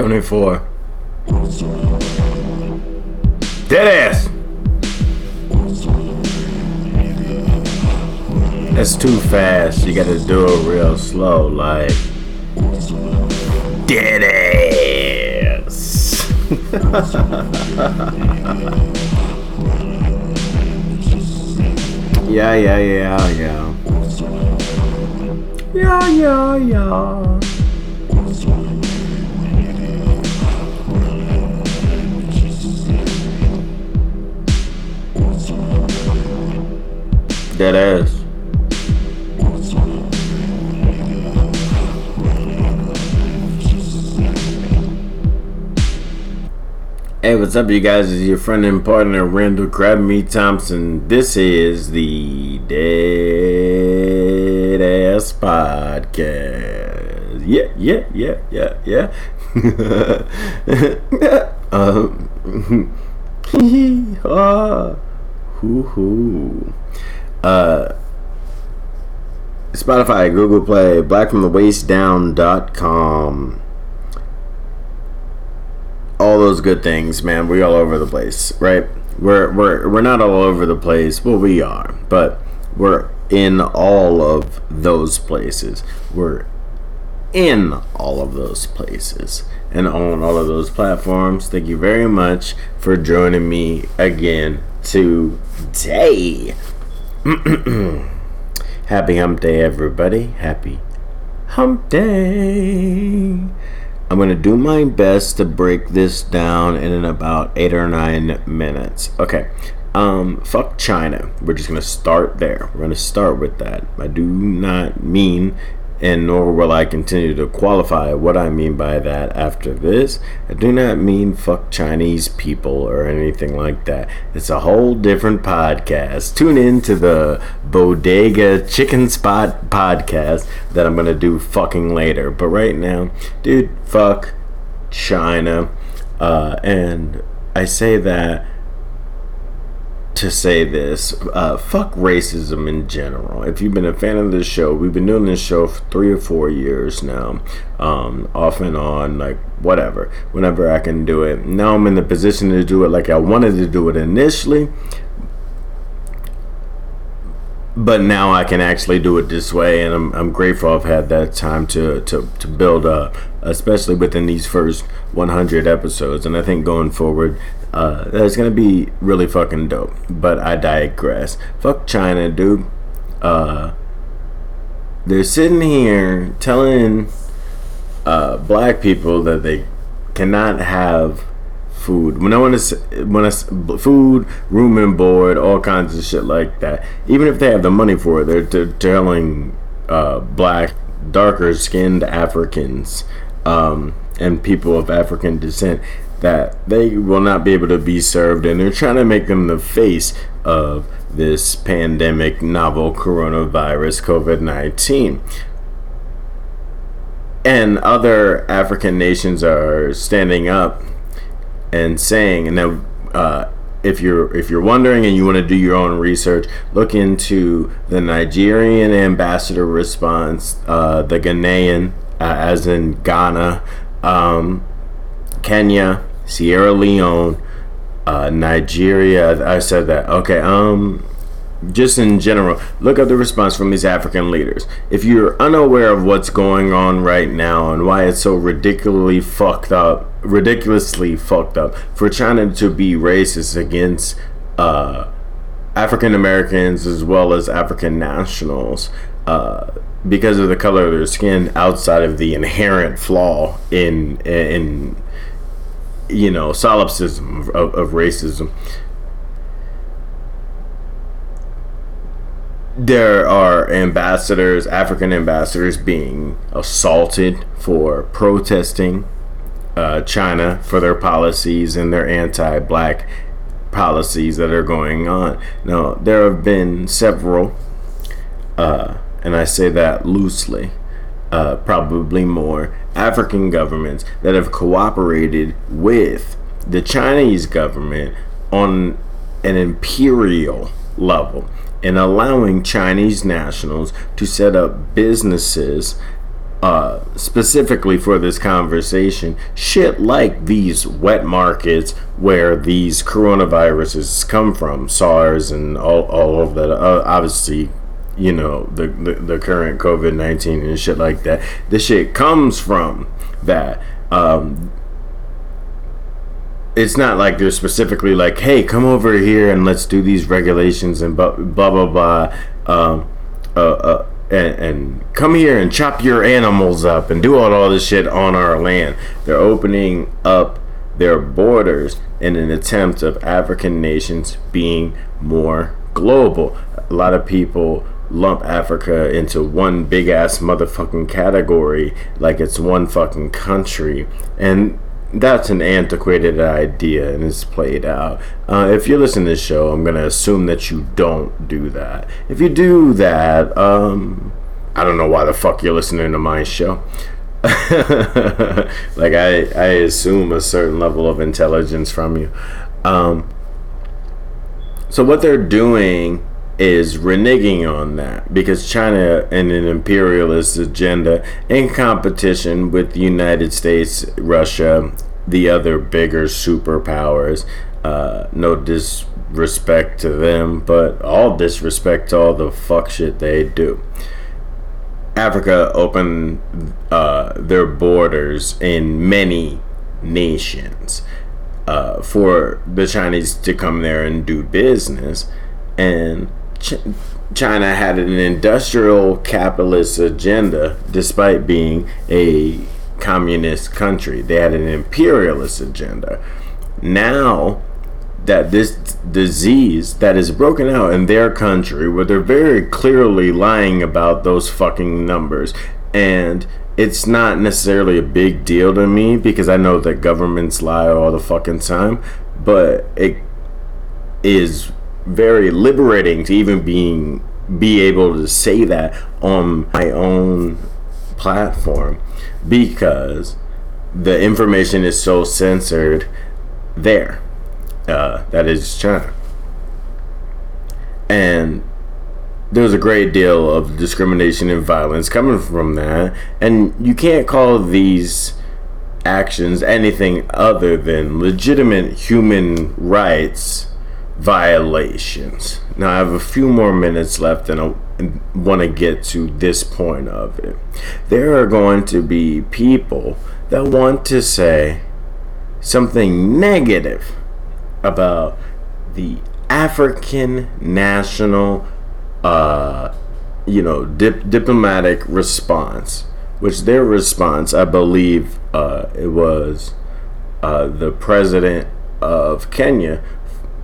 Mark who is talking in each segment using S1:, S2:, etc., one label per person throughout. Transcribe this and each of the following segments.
S1: 74. Dead ass! That's too fast. You gotta do it real slow, like. Dead ass! yeah, yeah, yeah, yeah. Yeah, yeah, yeah. Dead ass. Hey, what's up, you guys? It's your friend and partner, Randall Crab Meat Thompson. This is the Dead Ass Podcast. Yeah, yeah, yeah, yeah, yeah. um, ah, hoo hoo. Uh, Spotify, Google Play, blackfromthewaistdown.com all those good things, man. We all over the place, right? We're we're we're not all over the place. Well, we are, but we're in all of those places. We're in all of those places and on all of those platforms. Thank you very much for joining me again today. Happy Hump Day, everybody. Happy Hump Day. I'm going to do my best to break this down in about eight or nine minutes. Okay. Um, fuck China. We're just going to start there. We're going to start with that. I do not mean and nor will I continue to qualify what I mean by that after this. I do not mean fuck Chinese people or anything like that. It's a whole different podcast. Tune in to the Bodega Chicken Spot podcast that I'm gonna do fucking later. But right now, dude, fuck China. Uh, and I say that to say this. Uh, fuck racism in general. If you've been a fan of this show, we've been doing this show for three or four years now, um, off and on, like whatever, whenever I can do it. Now I'm in the position to do it like I wanted to do it initially, but now I can actually do it this way, and I'm, I'm grateful I've had that time to, to, to build up, especially within these first 100 episodes. And I think going forward, uh, that's gonna be really fucking dope. But I digress. Fuck China, dude. Uh, they're sitting here telling uh, black people that they cannot have food. When I want to, when I food, room and board, all kinds of shit like that. Even if they have the money for it, they're, they're telling uh, black, darker skinned Africans um, and people of African descent that they will not be able to be served, and they're trying to make them the face of this pandemic, novel coronavirus, COVID 19. And other African nations are standing up and saying, and now, uh, if you're if you're wondering and you want to do your own research, look into the Nigerian ambassador response, uh, the Ghanaian, uh, as in Ghana, um, Kenya, Sierra Leone, uh, Nigeria. I said that. Okay. Um, just in general, look at the response from these African leaders. If you're unaware of what's going on right now and why it's so ridiculously fucked up, ridiculously fucked up for China to be racist against uh, African Americans as well as African nationals. Uh, because of the color of their skin, outside of the inherent flaw in in you know, solipsism of, of racism. There are ambassadors, African ambassadors, being assaulted for protesting uh, China for their policies and their anti black policies that are going on. Now, there have been several, uh, and I say that loosely, uh, probably more, African governments that have cooperated with the Chinese government on an imperial level and allowing Chinese nationals to set up businesses uh, specifically for this conversation, shit like these wet markets where these coronaviruses come from, SARS and all, all of that, uh, obviously, you know, the, the, the current COVID 19 and shit like that. This shit comes from that. Um, it's not like they're specifically like, hey, come over here and let's do these regulations and blah blah blah. um, uh, uh, and, and, come here and chop your animals up and do all, all this shit on our land. They're opening up their borders in an attempt of African nations being more global. A lot of people lump Africa into one big ass motherfucking category like it's one fucking country. And that's an antiquated idea and it's played out. Uh, if you listen to this show, I'm gonna assume that you don't do that. If you do that, um, I don't know why the fuck you're listening to my show. like I, I assume a certain level of intelligence from you. Um, so what they're doing is reneging on that because China and an imperialist agenda in competition with the United States, Russia, the other bigger superpowers. Uh, no disrespect to them, but all disrespect to all the fuck shit they do. Africa opened uh, their borders in many nations uh, for the Chinese to come there and do business, and Ch- China had an industrial capitalist agenda despite being a communist country. They had an imperialist agenda. Now that this disease that is broken out in their country, where they're very clearly lying about those fucking numbers, and it's not necessarily a big deal to me because I know that governments lie all the fucking time, but it is very liberating to even being be able to say that on my own platform because the information is so censored there. Uh, that is China. And there's a great deal of discrimination and violence coming from that. And you can't call these actions anything other than legitimate human rights violations. Now, I have a few more minutes left and I want to get to this point of it. There are going to be people that want to say something negative about the African national, uh, you know, dip- diplomatic response, which their response, I believe, uh, it was uh, the president of Kenya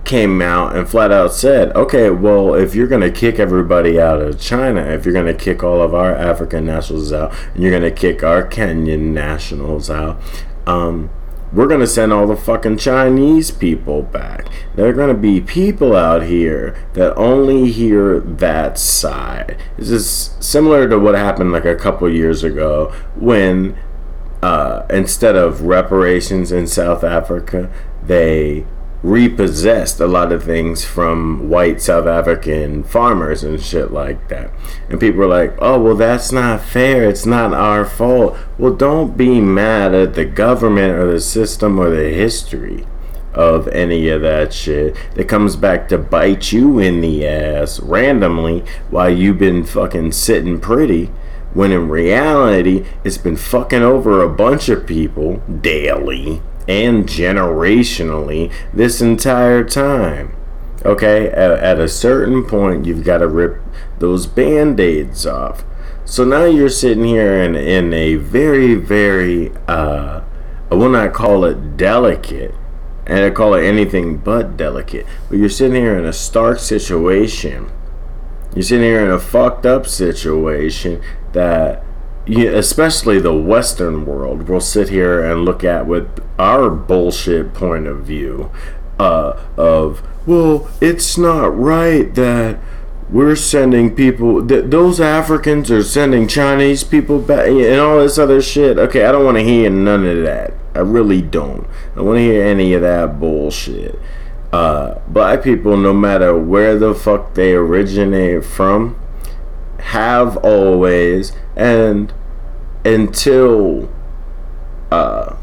S1: came out and flat out said, okay, well, if you're going to kick everybody out of China, if you're going to kick all of our African nationals out, and you're going to kick our Kenyan nationals out, um, we're going to send all the fucking Chinese people back. There are going to be people out here that only hear that side. This is similar to what happened like a couple years ago when uh, instead of reparations in South Africa, they repossessed a lot of things from white South African farmers and shit like that. And people were like, oh, well, that's not fair. It's not our fault. Well, don't be mad at the government or the system or the history of any of that shit that comes back to bite you in the ass randomly while you've been fucking sitting pretty. When in reality, it's been fucking over a bunch of people daily and generationally this entire time. Okay, at, at a certain point, you've got to rip those band aids off. So now you're sitting here in, in a very, very, uh, I will not call it delicate, and I call it anything but delicate, but you're sitting here in a stark situation. You're sitting here in a fucked up situation that yeah, especially the Western world, will sit here and look at with our bullshit point of view uh, of, well, it's not right that we're sending people, th- those Africans are sending Chinese people back and all this other shit. Okay, I don't want to hear none of that. I really don't. I don't want to hear any of that bullshit. Uh, black people, no matter where the fuck they originate from, have always and until uh,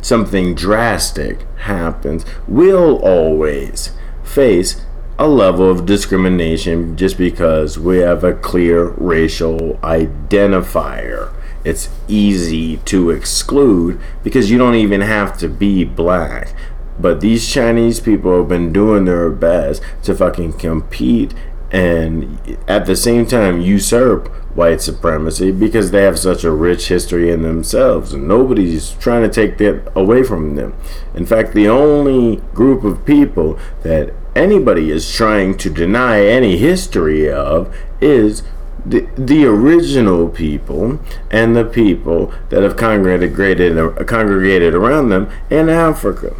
S1: something drastic happens, we'll always face a level of discrimination just because we have a clear racial identifier. It's easy to exclude because you don't even have to be black. But these Chinese people have been doing their best to fucking compete and at the same time usurp white supremacy because they have such a rich history in themselves and nobody's trying to take that away from them. In fact, the only group of people that anybody is trying to deny any history of is the, the original people and the people that have congregated congregated around them in Africa.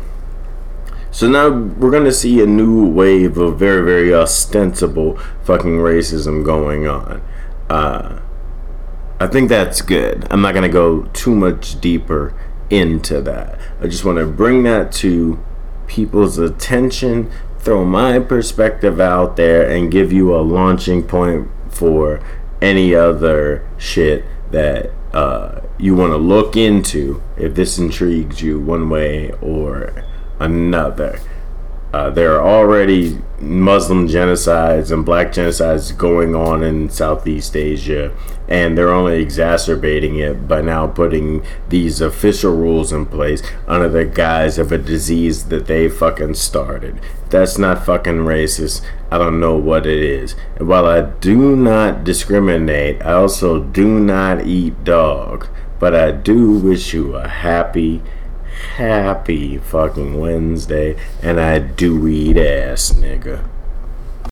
S1: So now we're gonna see a new wave of very, very ostensible fucking racism going on. Uh, I think that's good. I'm not gonna go too much deeper into that. I just want to bring that to people's attention, throw my perspective out there, and give you a launching point for any other shit that uh, you want to look into if this intrigues you one way or another. Uh, there are already Muslim genocides and black genocides going on in Southeast Asia, and they're only exacerbating it by now putting these official rules in place under the guise of a disease that they fucking started. that's not fucking racist. I don't know what it is. And while I do not discriminate, I also do not eat dog. But I do wish you a happy happy fucking Wednesday, and I do eat ass, nigga.